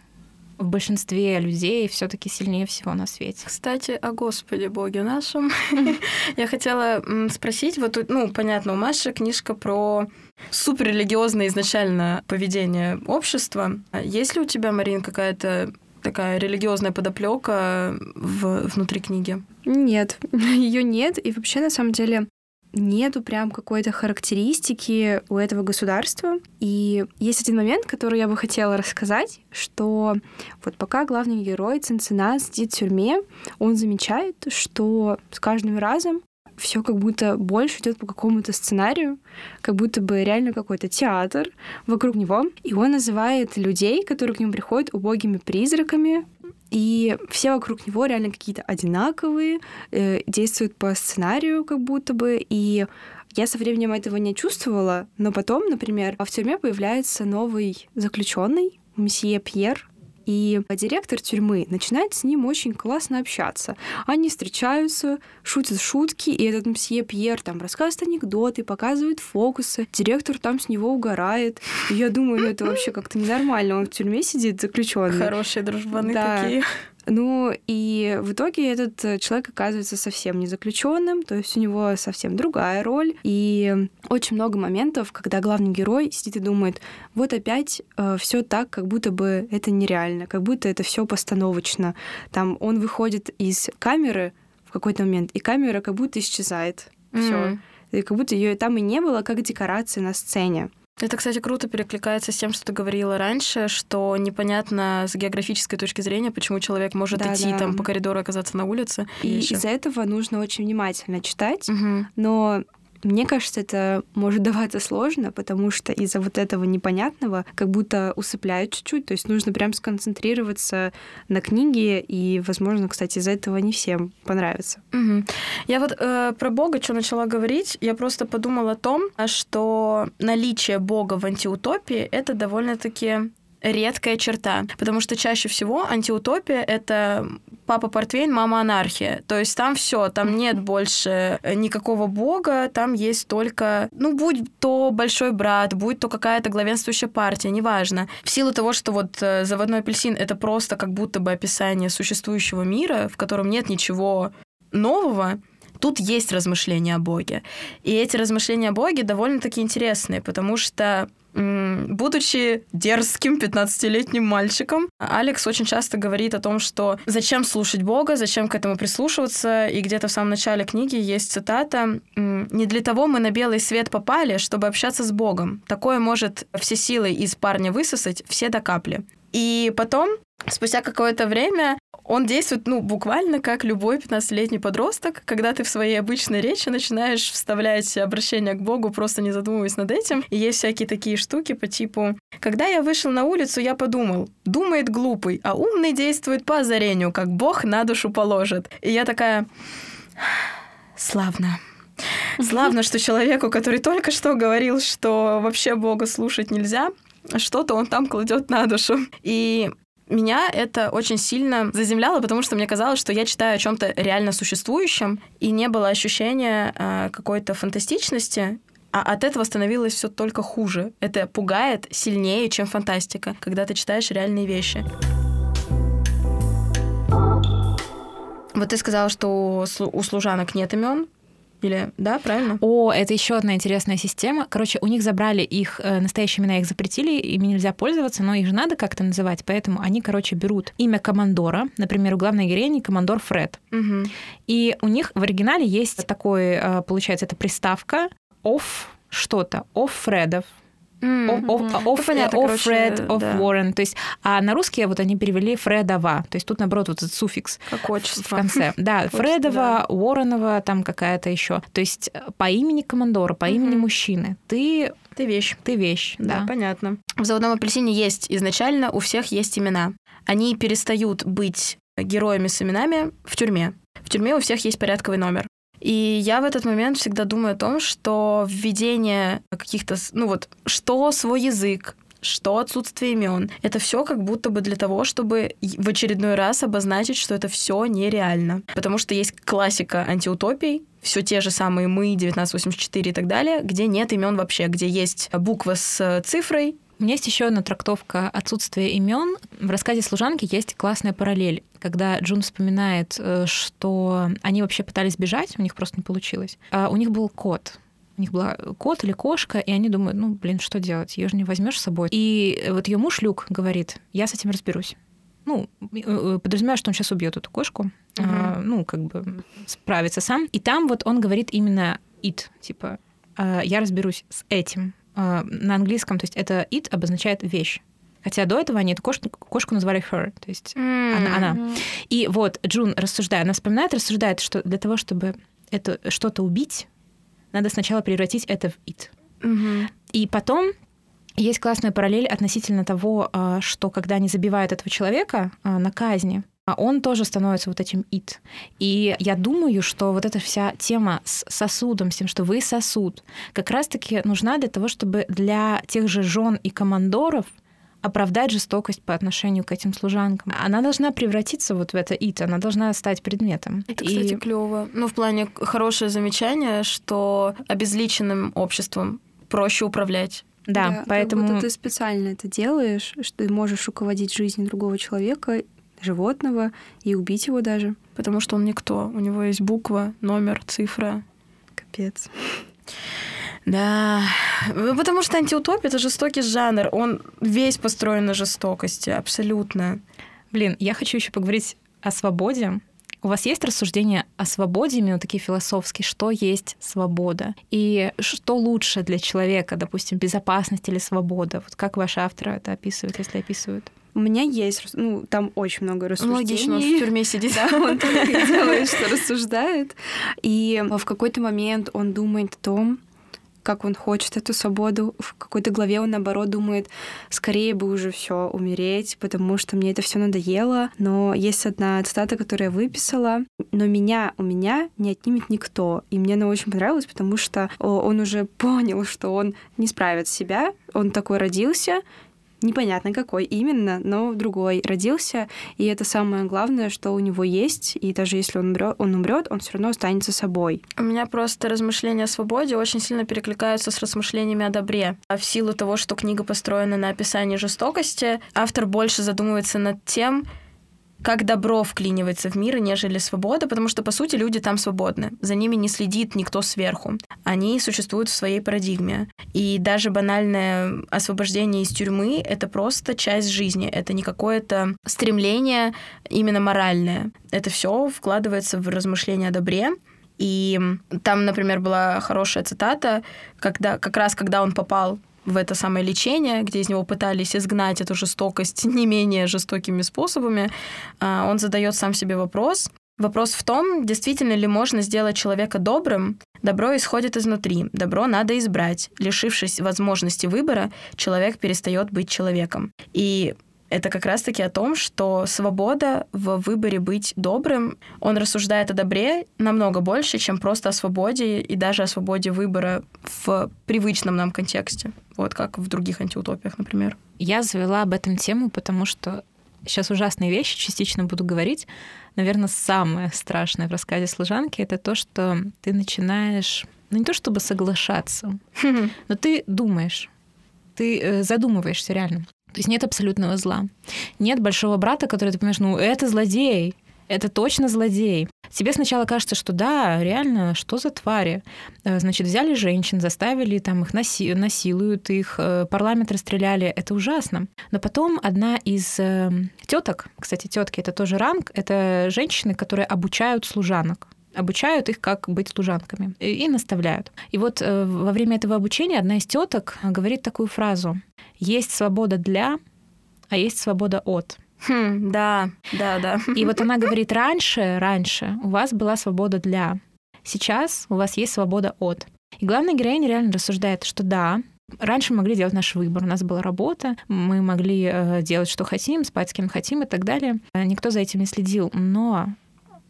в большинстве людей все-таки сильнее всего на свете. Кстати, о Господе Боге нашем. Я хотела спросить, вот, ну, понятно, у Маши книжка про суперрелигиозное изначально поведение общества. Есть ли у тебя, Марин, какая-то такая религиозная подоплека в, внутри книги? Нет, ее нет. И вообще, на самом деле, нету прям какой-то характеристики у этого государства. И есть один момент, который я бы хотела рассказать, что вот пока главный герой Цинцина сидит в тюрьме, он замечает, что с каждым разом все как будто больше идет по какому-то сценарию, как будто бы реально какой-то театр вокруг него. И он называет людей, которые к нему приходят, убогими призраками, и все вокруг него реально какие-то одинаковые, э, действуют по сценарию как будто бы. И я со временем этого не чувствовала, но потом, например, в тюрьме появляется новый заключенный, месье Пьер, и директор тюрьмы начинает с ним очень классно общаться. Они встречаются, шутят шутки, и этот мсье Пьер там рассказывает анекдоты, показывает фокусы. Директор там с него угорает. И я думаю, ну это вообще как-то ненормально. Он в тюрьме сидит заключенный. Хорошие дружбаны да. такие. Ну и в итоге этот э, человек оказывается совсем не заключенным, то есть у него совсем другая роль. И очень много моментов, когда главный герой сидит и думает, вот опять э, все так, как будто бы это нереально, как будто это все постановочно. Там он выходит из камеры в какой-то момент, и камера как будто исчезает. Все. Mm-hmm. И как будто ее там и не было, как декорации на сцене. Это, кстати, круто перекликается с тем, что ты говорила раньше, что непонятно с географической точки зрения, почему человек может да, идти да. там по коридору оказаться на улице. И из-за этого нужно очень внимательно читать, угу. но мне кажется, это может даваться сложно, потому что из-за вот этого непонятного как будто усыпляют чуть-чуть. То есть нужно прям сконцентрироваться на книге, и, возможно, кстати, из-за этого не всем понравится. Угу. Я вот э, про Бога что начала говорить, я просто подумала о том, что наличие Бога в антиутопии — это довольно-таки редкая черта, потому что чаще всего антиутопия — это папа портвейн, мама анархия. То есть там все, там нет больше никакого бога, там есть только, ну, будь то большой брат, будь то какая-то главенствующая партия, неважно. В силу того, что вот э, заводной апельсин — это просто как будто бы описание существующего мира, в котором нет ничего нового, тут есть размышления о Боге. И эти размышления о Боге довольно-таки интересные, потому что Будучи дерзким 15-летним мальчиком, Алекс очень часто говорит о том, что зачем слушать Бога, зачем к этому прислушиваться, и где-то в самом начале книги есть цитата «Не для того мы на белый свет попали, чтобы общаться с Богом. Такое может все силы из парня высосать, все до капли». И потом Спустя какое-то время он действует, ну, буквально как любой 15-летний подросток, когда ты в своей обычной речи начинаешь вставлять обращение к Богу, просто не задумываясь над этим. И есть всякие такие штуки по типу «Когда я вышел на улицу, я подумал, думает глупый, а умный действует по озарению, как Бог на душу положит». И я такая «Славно». Славно, что человеку, который только что говорил, что вообще Бога слушать нельзя, что-то он там кладет на душу. И меня это очень сильно заземляло, потому что мне казалось, что я читаю о чем-то реально существующем, и не было ощущения э, какой-то фантастичности. А от этого становилось все только хуже. Это пугает сильнее, чем фантастика, когда ты читаешь реальные вещи. Вот ты сказала, что у служанок нет имен, или, да, правильно? О, это еще одна интересная система. Короче, у них забрали их э, настоящие имена, их запретили, ими нельзя пользоваться, но их же надо как-то называть, поэтому они, короче, берут имя командора, например, у главной героини командор Фред. Угу. И у них в оригинале есть такой, э, получается, это приставка off что-то, off Фредов, Of, of, of, понятно, of короче, Fred, of да. Warren. То есть, а на русский вот они перевели Фредова. То есть тут, наоборот, вот этот суффикс Как в отчество. конце. Да, Отчество, Фредова, Уорренова, там какая-то еще. То есть э, по имени командора, по имени мужчины. Ты, Ты вещь. ты вещь, Да, да. понятно. В «Заводном апельсине» есть изначально, у всех есть имена. Они перестают быть героями с именами в тюрьме. В тюрьме у всех есть порядковый номер. И я в этот момент всегда думаю о том, что введение каких-то, ну вот, что свой язык, что отсутствие имен, это все как будто бы для того, чтобы в очередной раз обозначить, что это все нереально. Потому что есть классика антиутопий, все те же самые мы, 1984 и так далее, где нет имен вообще, где есть буква с э, цифрой, У меня есть еще одна трактовка отсутствия имен. В рассказе служанки есть классная параллель, когда Джун вспоминает, э, что они вообще пытались бежать, у них просто не получилось. А у них был кот. У них была кот или кошка, и они думают, ну, блин, что делать? Ее же не возьмешь с собой. И вот ее муж Люк говорит, я с этим разберусь. Ну, э, э, подразумеваю, что он сейчас убьет эту кошку, а, ну, как бы справится сам. И там вот он говорит именно it, типа, а, я разберусь с этим. А, На английском, то есть это it обозначает вещь. Хотя до этого они эту кошку, кошку называли her, то есть она, она. И вот Джун рассуждает, она вспоминает, рассуждает, что для того, чтобы это что-то убить, надо сначала превратить это в it. Мгм. И потом есть классная параллель относительно того, а, что когда они забивают этого человека а, на казни, он тоже становится вот этим ит. И я думаю, что вот эта вся тема с сосудом, с тем, что вы сосуд, как раз-таки нужна для того, чтобы для тех же жен и командоров оправдать жестокость по отношению к этим служанкам. Она должна превратиться вот в это ит, она должна стать предметом. Это, И- кстати, клево. Ну, в плане хорошее замечание, что обезличенным обществом проще управлять. да, как поэтому... будто ты специально это делаешь, что ты можешь руководить жизнью другого человека, животного, и убить его даже. Потому что он никто. У него есть буква, номер, цифра. Капец. Да. Потому что антиутопия — это жестокий жанр. Он весь построен на жестокости, абсолютно. Блин, я хочу еще поговорить о свободе. У вас есть рассуждения о свободе, именно такие философские, что есть свобода? И что лучше для человека, допустим, безопасность или свобода? Вот как ваши авторы это описывают, если описывают? У меня есть, ну, там очень много рассуждений. Логично, он в тюрьме сидит. Да, он так и делает, что рассуждает. И в какой-то момент он думает о том, как он хочет эту свободу. В какой-то главе он, наоборот, думает, скорее бы уже все умереть, потому что мне это все надоело. Но есть одна цитата, которую я выписала. Но меня у меня не отнимет никто. И мне она очень понравилась, потому что он уже понял, что он не справит себя. Он такой родился, непонятно какой именно, но другой родился, и это самое главное, что у него есть, и даже если он умрет, он умрет, он все равно останется собой. У меня просто размышления о свободе очень сильно перекликаются с размышлениями о добре. А в силу того, что книга построена на описании жестокости, автор больше задумывается над тем, как добро вклинивается в мир, нежели свобода, потому что, по сути, люди там свободны. За ними не следит никто сверху. Они существуют в своей парадигме. И даже банальное освобождение из тюрьмы — это просто часть жизни. Это не какое-то стремление именно моральное. Это все вкладывается в размышления о добре, и там, например, была хорошая цитата, когда, как раз когда он попал в это самое лечение, где из него пытались изгнать эту жестокость не менее жестокими способами, а, он задает сам себе вопрос. Вопрос в том, действительно ли можно сделать человека добрым. Добро исходит изнутри, добро надо избрать. Лишившись возможности выбора, человек перестает быть человеком. И это как раз-таки о том, что свобода в выборе быть добрым, он рассуждает о добре намного больше, чем просто о свободе и даже о свободе выбора в привычном нам контексте. Вот как в других антиутопиях, например. Я завела об этом тему, потому что сейчас ужасные вещи, частично буду говорить. Наверное, самое страшное в рассказе служанки это то, что ты начинаешь, ну не то чтобы соглашаться, но ты думаешь, ты э, задумываешься реально. То есть нет абсолютного зла. Нет большого брата, который ты понимаешь, ну это злодей, это точно злодей. Тебе сначала кажется, что да, реально, что за твари? Э, Значит, взяли женщин, заставили, там их наси- насилуют, их э, парламент расстреляли. Это ужасно. Но потом одна из теток, кстати, тетки это тоже ранг, это женщины, которые обучают служанок. Обучают их, как быть служанками, и, и наставляют. И вот э, во время этого обучения одна из теток говорит такую фразу: есть свобода для, а есть свобода от. Хм, да, да, да. И вот она говорит, раньше, раньше у вас была свобода для, сейчас у вас есть свобода от. И главная героиня реально рассуждает, что да, Раньше мы могли делать наш выбор. У нас была работа, мы могли э, делать, что хотим, спать с кем хотим и так далее. Э, никто за этим не следил. Но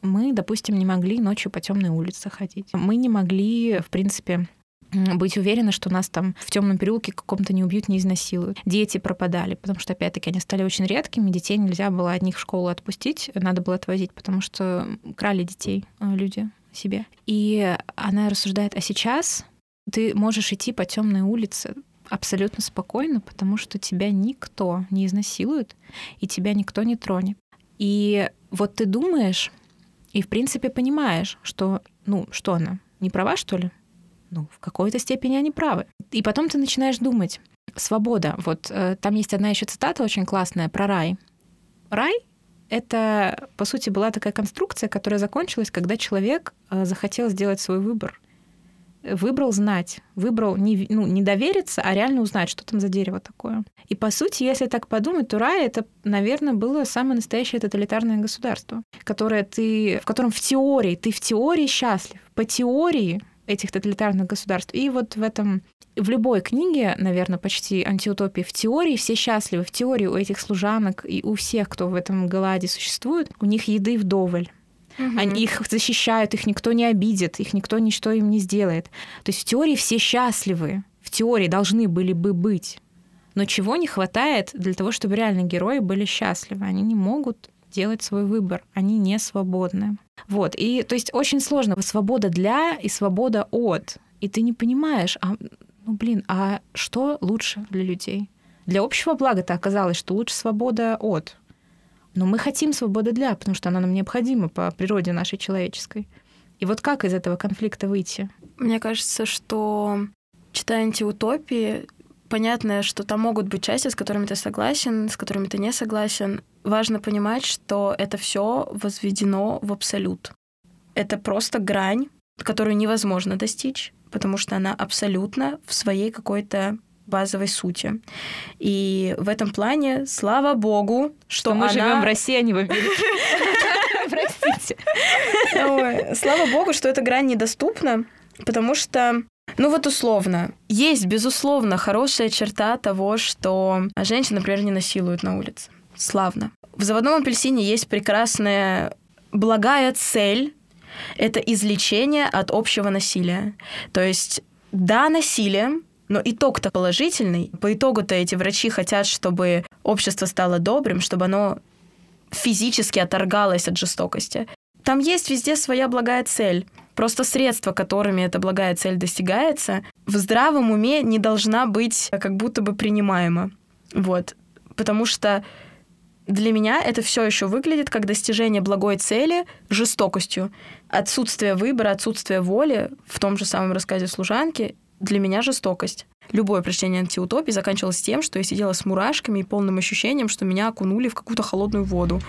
мы, допустим, не могли ночью по темной улице ходить. Мы не могли, в принципе, быть уверены, что нас там в темном переулке каком-то не убьют, не изнасилуют. Дети пропадали, потому что, опять-таки, они стали очень редкими. Детей нельзя было одних в школу отпустить, надо было отвозить, потому что крали детей э, люди себе. И она рассуждает, а сейчас ты можешь идти по темной улице абсолютно спокойно, потому что тебя никто не изнасилует, и тебя никто не тронет. И вот ты думаешь, и в принципе понимаешь, что, ну, что она, не права, что ли? Ну, в какой-то степени они правы. И потом ты начинаешь думать, свобода. Вот э, там есть одна еще цитата очень классная про рай. Рай — это, по сути, была такая конструкция, которая закончилась, когда человек э, захотел сделать свой выбор выбрал знать, выбрал не, ну, не довериться, а реально узнать, что там за дерево такое. И по сути, если так подумать, то рай это, наверное, было самое настоящее тоталитарное государство, которое ты, в котором в теории, ты в теории счастлив. По теории этих тоталитарных государств. И вот в этом, в любой книге, наверное, почти антиутопии, в теории все счастливы. В теории у этих служанок и у всех, кто в этом Галаде существует, у них еды вдоволь. Угу. Они их защищают, их никто не обидит, их никто ничто им не сделает. То есть в теории все счастливы, в теории должны были бы быть. Но чего не хватает для того, чтобы реально герои были счастливы? Они не могут делать свой выбор, они не свободны. Вот, и то есть очень сложно. Свобода для и свобода от. И ты не понимаешь, а, ну блин, а что лучше для людей? Для общего блага-то оказалось, что лучше свобода от. Но мы хотим свободы для, потому что она нам необходима по природе нашей человеческой. И вот как из этого конфликта выйти? Мне кажется, что читая антиутопии, понятно, что там могут быть части, с которыми ты согласен, с которыми ты не согласен. Важно понимать, что это все возведено в абсолют. Это просто грань, которую невозможно достичь, потому что она абсолютно в своей какой-то базовой сути. И в этом плане, слава богу, что, что мы она... живем в России, а не в Америке. Простите. Слава богу, что эта грань недоступна, потому что ну вот условно. Есть, безусловно, хорошая черта того, что женщин, например, не насилуют на улице. Славно. В «Заводном апельсине» есть прекрасная благая цель — это излечение от общего насилия. То есть, да, насилие, но итог-то положительный. По итогу-то эти врачи хотят, чтобы общество стало добрым, чтобы оно физически оторгалось от жестокости. Там есть везде своя благая цель. Просто средства, которыми эта благая цель достигается, в здравом уме не должна быть как будто бы принимаема. Вот. Потому что для меня это все еще выглядит как достижение благой цели жестокостью. Отсутствие выбора, отсутствие воли в том же самом рассказе служанки для меня жестокость. Любое прочтение антиутопии заканчивалось тем, что я сидела с мурашками и полным ощущением, что меня окунули в какую-то холодную воду.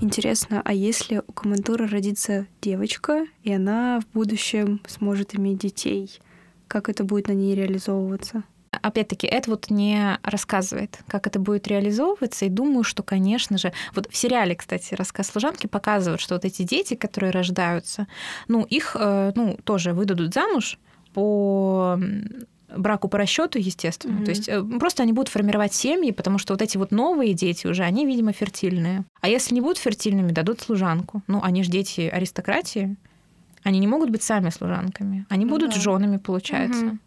Интересно, а если у командора родится девочка, и она в будущем сможет иметь детей, как это будет на ней реализовываться? Опять-таки, это вот не рассказывает, как это будет реализовываться. И думаю, что, конечно же, вот в сериале, кстати, рассказ служанки показывают, что вот эти дети, которые рождаются, ну, их, э, ну, тоже выдадут замуж по браку по расчету, естественно. Mm-hmm. То есть э, просто они будут формировать семьи, потому что вот эти вот новые дети уже, они, видимо, фертильные. А если не будут фертильными, дадут служанку. Ну, они же дети аристократии. Они не могут быть сами служанками. Они будут да. женами, получается. Mm-hmm.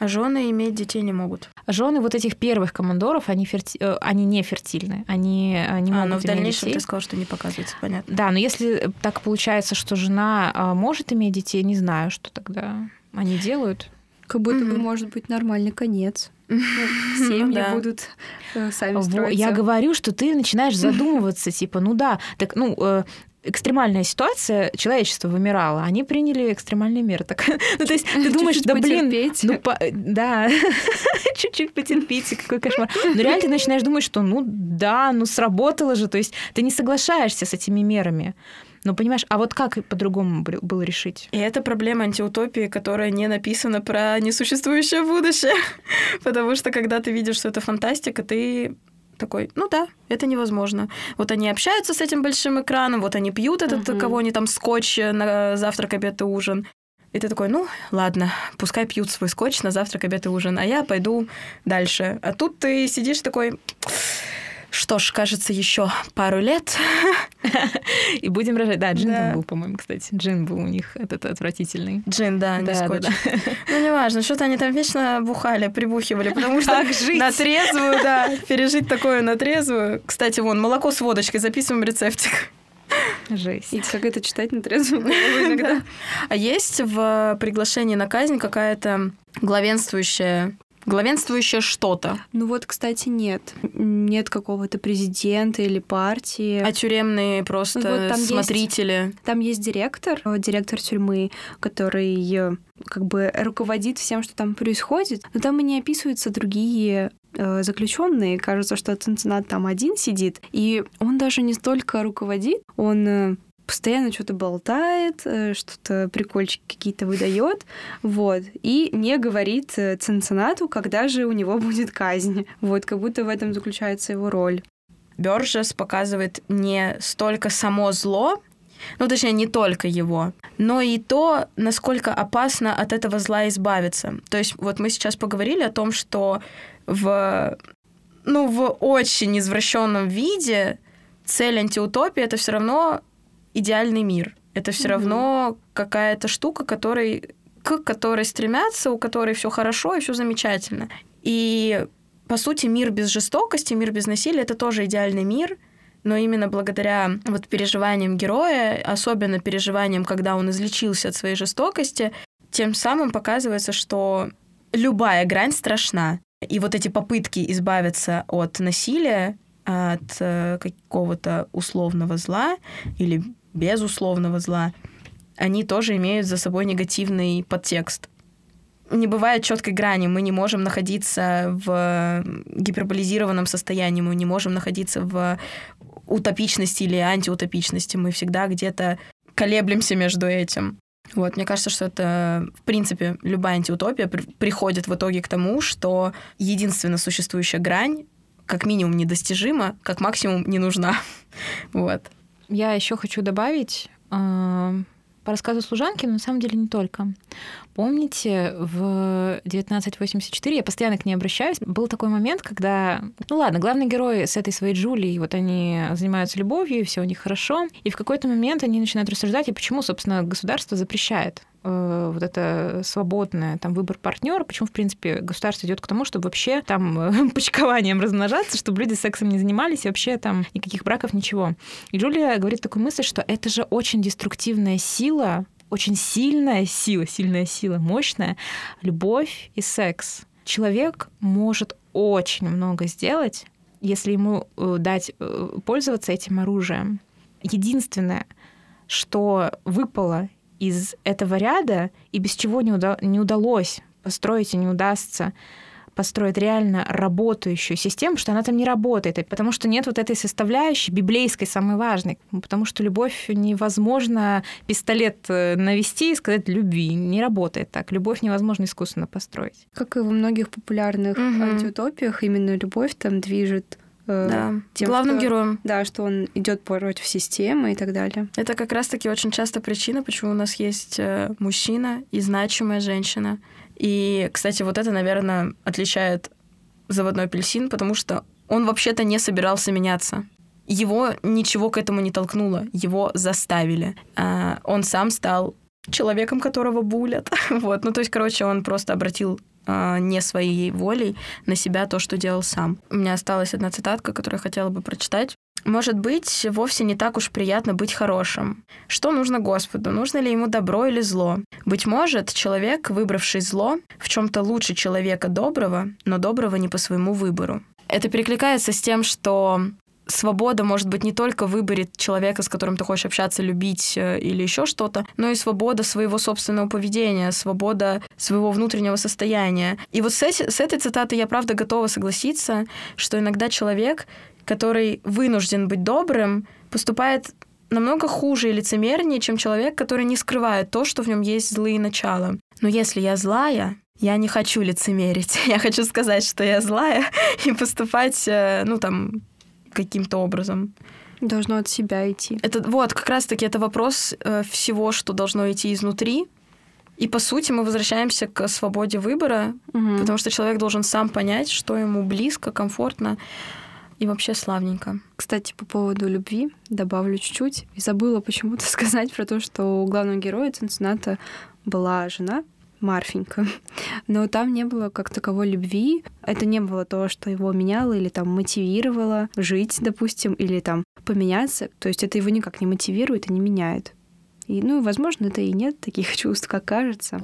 А жены иметь детей не могут. Жены вот этих первых командоров, они, ферти... Э, они не фертильны, они э, не а, могут но в дальнейшем детей. ты сказал, что не показывается, понятно. Да, но если так получается, что жена а, может иметь детей, не знаю, что тогда они делают. Как будто бы может быть нормальный конец. Ну, семьи да. будут э, сами строиться. Я говорю, что ты начинаешь задумываться, типа, ну да, так, ну, э, экстремальная ситуация, человечество вымирало, они приняли экстремальные меры. Так, ну, то есть ты думаешь, да блин, ну, по, да, чуть-чуть потерпите, какой кошмар. Но реально ты начинаешь думать, что ну да, ну сработало же, то есть ты не соглашаешься с этими мерами. Ну, понимаешь, а вот как по-другому было решить? И это проблема антиутопии, которая не написана про несуществующее будущее. Потому что, когда ты видишь, что это фантастика, ты такой, ну да, это невозможно. Вот они общаются с этим большим экраном, вот они пьют этот, uh-huh. кого они там, скотч на завтрак, обед и ужин. И ты такой, ну, ладно, пускай пьют свой скотч на завтрак, обед и ужин, а я пойду дальше. А тут ты сидишь такой, что ж, кажется, еще пару лет. И будем рожать. Да, Джин там был, по-моему, кстати. Джин был у них этот отвратительный. Джин, да, не скотч. Ну, неважно, что-то они там вечно бухали, прибухивали, потому что на трезвую, да, пережить такое на трезвую. Кстати, вон, молоко с водочкой, записываем рецептик. Жесть. И как это читать на трезвую иногда. А есть в приглашении на казнь какая-то главенствующая главенствующее что-то. Ну вот, кстати, нет. Нет какого-то президента или партии. А тюремные просто ну, вот там смотрители. Есть, там есть директор, э, директор тюрьмы, который э, как бы руководит всем, что там происходит. Но там и не описываются другие э, заключенные. Кажется, что Цинциннат там один сидит. И он даже не столько руководит, он постоянно что-то болтает, э, что-то прикольчики какие-то выдает, вот, и не говорит э, Цинциннату, когда же у него будет казнь. Вот, как будто в этом заключается его роль. Бёрджес показывает не столько само зло, ну, точнее, не только его, но и то, насколько опасно от этого зла избавиться. То есть вот мы сейчас поговорили о том, что в, ну, в очень извращенном виде цель антиутопии — это все равно идеальный мир. Это все mm-hmm. равно какая-то штука, которой, к которой стремятся, у которой все хорошо и все замечательно. И по сути мир без жестокости, мир без насилия это тоже идеальный мир, но именно благодаря вот переживаниям героя, особенно переживаниям, когда он излечился от своей жестокости, тем самым показывается, что любая грань страшна. И вот эти попытки избавиться от насилия, от э, какого-то условного зла или безусловного зла, они тоже имеют за собой негативный подтекст. Не бывает четкой грани. Мы не можем находиться в гиперболизированном состоянии, мы не можем находиться в утопичности или антиутопичности. Мы всегда где-то колеблемся между этим. Вот, мне кажется, что это, в принципе, любая антиутопия при- приходит в итоге к тому, что единственно существующая грань как минимум недостижима, как максимум не нужна. вот. Я еще хочу добавить э, по рассказу служанки, но на самом деле не только. Помните, в 1984, я постоянно к ней обращаюсь, был такой момент, когда, ну ладно, главный герой с этой своей Джулией, вот они занимаются любовью, и все у них хорошо, и в какой-то момент они начинают рассуждать, и почему, собственно, государство запрещает э, вот это свободное там выбор партнера, почему, в принципе, государство идет к тому, чтобы вообще там э, почкованием размножаться, чтобы люди сексом не занимались, и вообще там никаких браков, ничего. И Джулия говорит такую мысль, что это же очень деструктивная сила, очень сильная сила, сильная сила, мощная, любовь и секс. Человек может очень много сделать, если ему э, дать э, пользоваться этим оружием. Единственное, что выпало из этого ряда и без чего не, уда- не удалось построить и не удастся построить реально работающую систему, что она там не работает, потому что нет вот этой составляющей библейской, самой важной, потому что любовь невозможно пистолет э, навести и сказать любви, не работает так. Любовь невозможно искусственно построить. Как и во многих популярных угу. антиутопиях, именно любовь там движет да. тем, главным что, героем. Да, что он идет против системы и так далее. Это как раз-таки очень часто причина, почему у нас есть э, мужчина и значимая женщина. И, кстати, вот это, наверное, отличает заводной апельсин, потому что он вообще-то не собирался меняться. Его ничего к этому не толкнуло, его заставили. А он сам стал человеком, которого булят. вот, ну то есть, короче, он просто обратил а, не своей волей на себя то, что делал сам. У меня осталась одна цитатка, которую я хотела бы прочитать. Может быть, вовсе не так уж приятно быть хорошим. Что нужно Господу? Нужно ли ему добро или зло? Быть может, человек, выбравший зло, в чем-то лучше человека доброго, но доброго не по своему выбору. Это перекликается с тем, что свобода может быть не только в выборе человека, с которым ты хочешь общаться, любить э, или еще что-то, но и свобода своего собственного поведения, свобода своего внутреннего состояния. И вот с, эти, с этой цитатой я правда готова согласиться, что иногда человек, который вынужден быть добрым, поступает намного хуже и лицемернее, чем человек, который не скрывает то, что в нем есть злые начала. Но если я злая, я не хочу лицемерить. Я хочу сказать, что я злая и поступать, э, ну, там, каким-то образом. Должно от себя идти. Это вот как раз-таки это вопрос э, всего, что должно идти изнутри. И по сути мы возвращаемся к свободе выбора, угу. потому что человек должен сам понять, что ему близко, комфортно и вообще славненько. Кстати, по поводу любви добавлю чуть-чуть. И забыла почему-то сказать про то, что у главного героя Цинцината была жена, Марфенька. Но там не было как таковой любви. Это не было то, что его меняло или там мотивировало жить, допустим, или там поменяться. То есть это его никак не мотивирует и не меняет. И, ну, возможно, это и нет таких чувств, как кажется.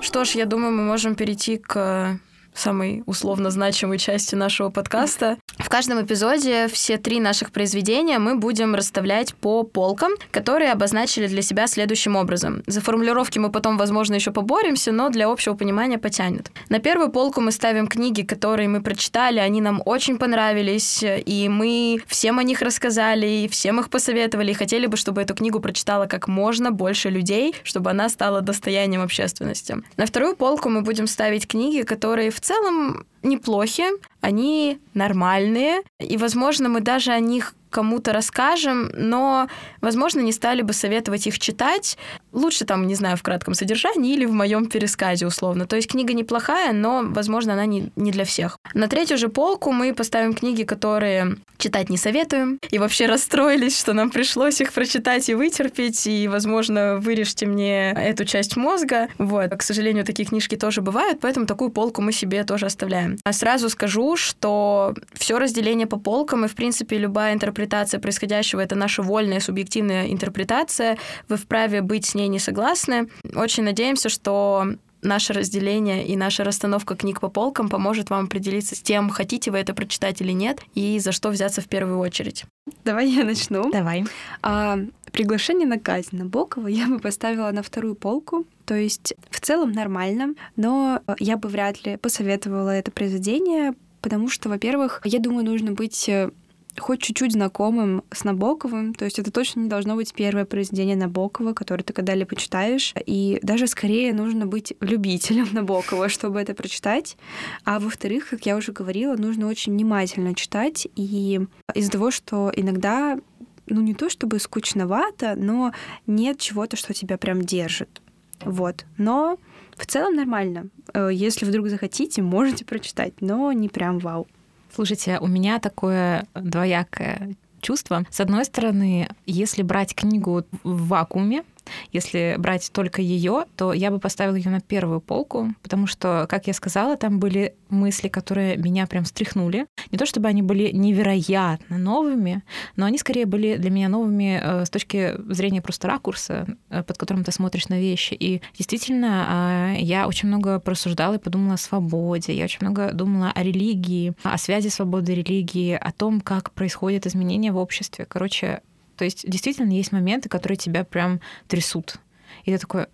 Что ж, я думаю, мы можем перейти к самой условно значимой части нашего подкаста. В каждом эпизоде все три наших произведения мы будем расставлять по полкам, которые обозначили для себя следующим образом. За формулировки мы потом, возможно, еще поборемся, но для общего понимания потянет. На первую полку мы ставим книги, которые мы прочитали, они нам очень понравились, и мы всем о них рассказали, и всем их посоветовали, и хотели бы, чтобы эту книгу прочитала как можно больше людей, чтобы она стала достоянием общественности. На вторую полку мы будем ставить книги, которые в целом неплохи, они нормальные, и, возможно, мы даже о них кому-то расскажем, но, возможно, не стали бы советовать их читать. Лучше там, не знаю, в кратком содержании или в моем пересказе условно. То есть книга неплохая, но, возможно, она не, не для всех. На третью же полку мы поставим книги, которые читать не советуем, и вообще расстроились, что нам пришлось их прочитать и вытерпеть, и, возможно, вырежьте мне эту часть мозга. Вот. К сожалению, такие книжки тоже бывают, поэтому такую полку мы себе тоже оставляем. А сразу скажу, что все разделение по полкам и, в принципе, любая интерпретация происходящего — это наша вольная субъективная интерпретация. Вы вправе быть с ней не согласны. Очень надеемся, что наше разделение и наша расстановка книг по полкам поможет вам определиться с тем, хотите вы это прочитать или нет, и за что взяться в первую очередь. Давай я начну. Давай. А, приглашение на казнь Набокова я бы поставила на вторую полку. То есть в целом нормально, но я бы вряд ли посоветовала это произведение, потому что, во-первых, я думаю, нужно быть э, хоть чуть-чуть знакомым с Набоковым. То есть это точно не должно быть первое произведение Набокова, которое ты когда-либо читаешь. И даже скорее нужно быть любителем Набокова, чтобы это прочитать. А во-вторых, как я уже говорила, нужно очень внимательно читать. И из-за того, что иногда ну не то чтобы скучновато, но нет чего-то, что тебя прям держит. Вот. Но в целом нормально. Э, если вдруг захотите, можете прочитать, но не прям вау. Слушайте, у меня такое двоякое чувство. С одной стороны, если брать книгу в вакууме, если брать только ее, то я бы поставила ее на первую полку, потому что, как я сказала, там были мысли, которые меня прям встряхнули. Не то чтобы они были невероятно новыми, но они скорее были для меня новыми э, с точки зрения просто ракурса, э, под которым ты смотришь на вещи. И действительно, а, я очень много просуждала и подумала о свободе, я очень много думала о религии, о связи свободы и религии, о том, как происходят изменения в обществе. Короче, то есть действительно есть моменты, которые тебя прям трясут. И ты такой,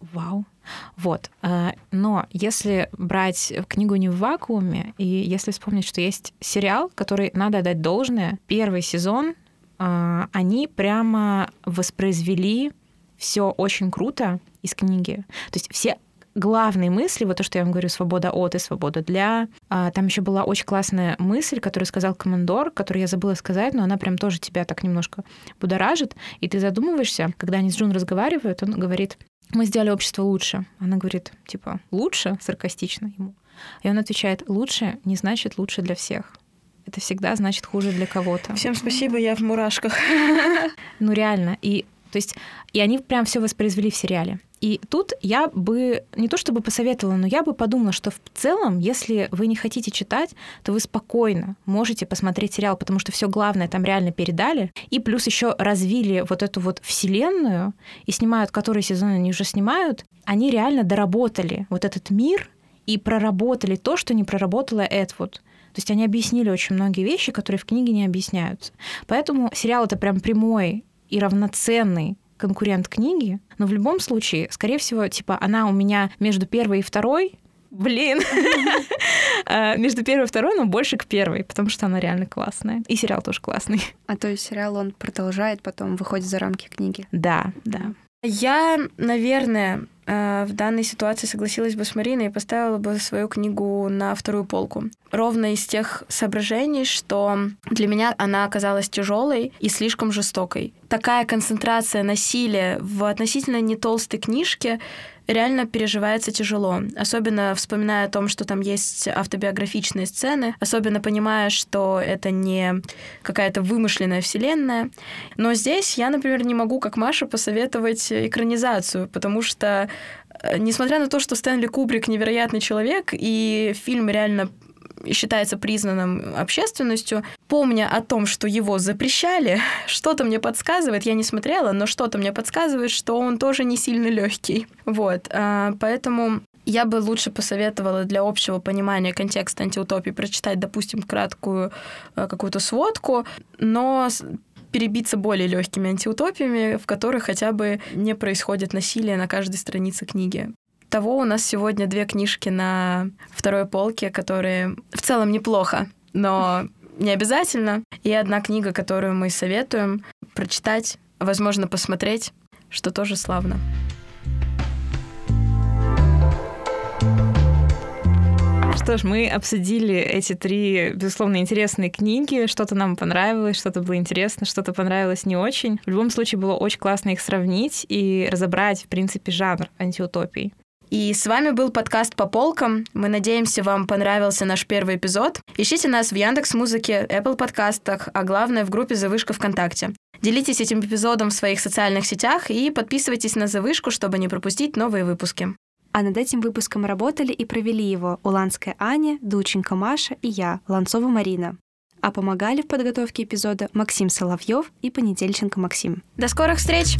вау. Вот. Э, но если брать книгу не в вакууме, и если вспомнить, что есть сериал, который надо отдать должное, первый сезон, э, они прямо воспроизвели все очень круто из книги. То есть все главные мысли, вот то, что я вам говорю, свобода от и свобода для. А, там еще была очень классная мысль, которую сказал командор, которую я забыла сказать, но она прям тоже тебя так немножко будоражит. И ты задумываешься, когда они с Джун разговаривают, он говорит, мы сделали общество лучше. Она говорит, типа, лучше, саркастично ему. И он отвечает, лучше не значит лучше для всех. Это всегда значит хуже для кого-то. Всем спасибо, я в мурашках. Ну реально. И то есть, и они прям все воспроизвели в сериале. И тут я бы не то чтобы посоветовала, но я бы подумала, что в целом, если вы не хотите читать, то вы спокойно можете посмотреть сериал, потому что все главное там реально передали. И плюс еще развили вот эту вот вселенную и снимают, которые сезоны они уже снимают, они реально доработали вот этот мир и проработали то, что не проработала Эдвуд. То есть они объяснили очень многие вещи, которые в книге не объясняются. Поэтому сериал это прям прямой и равноценный конкурент книги, но в любом случае, скорее всего, типа она у меня между первой и второй, блин, а, между первой и второй, но больше к первой, потому что она реально классная. И сериал тоже классный. А то есть сериал он продолжает, потом выходит за рамки книги. Да, да. Я, наверное, э, в данной ситуации согласилась бы с Мариной и поставила бы свою книгу на вторую полку. Ровно из тех соображений, что для меня она оказалась тяжелой и слишком жестокой. Такая концентрация насилия в относительно не толстой книжке реально переживается тяжело. Особенно вспоминая о том, что там есть автобиографичные сцены, особенно понимая, что это не какая-то вымышленная вселенная. Но здесь я, например, не могу, как Маша, посоветовать экранизацию, потому что э, несмотря на то, что Стэнли Кубрик невероятный человек, и фильм реально считается признанным общественностью, помня о том, что его запрещали, что-то мне подсказывает, я не смотрела, но что-то мне подсказывает, что он тоже не сильно легкий. Вот, а, поэтому я бы лучше посоветовала для общего понимания контекста антиутопии прочитать, допустим, краткую э, какую-то сводку, но перебиться более легкими антиутопиями, в которых хотя бы не происходит насилие на каждой странице книги того у нас сегодня две книжки на второй полке, которые в целом неплохо, но не обязательно. И одна книга, которую мы советуем прочитать, возможно, посмотреть, что тоже славно. Что ж, мы обсудили эти три, безусловно, интересные книги. Что-то нам понравилось, что-то было интересно, что-то понравилось не очень. В любом случае, было очень классно их сравнить и разобрать, в принципе, жанр антиутопий. И с вами был подкаст по полкам. Мы надеемся, вам понравился наш первый эпизод. Ищите нас в Яндекс Музыке, Apple подкастах, а главное в группе Завышка ВКонтакте. Делитесь этим эпизодом в своих социальных сетях и подписывайтесь на Завышку, чтобы не пропустить новые выпуски. А над этим выпуском работали и провели его Уланская Аня, Дученко Маша и я, Ланцова Марина. А помогали в подготовке эпизода Максим Соловьев и Понедельченко Максим. До скорых встреч!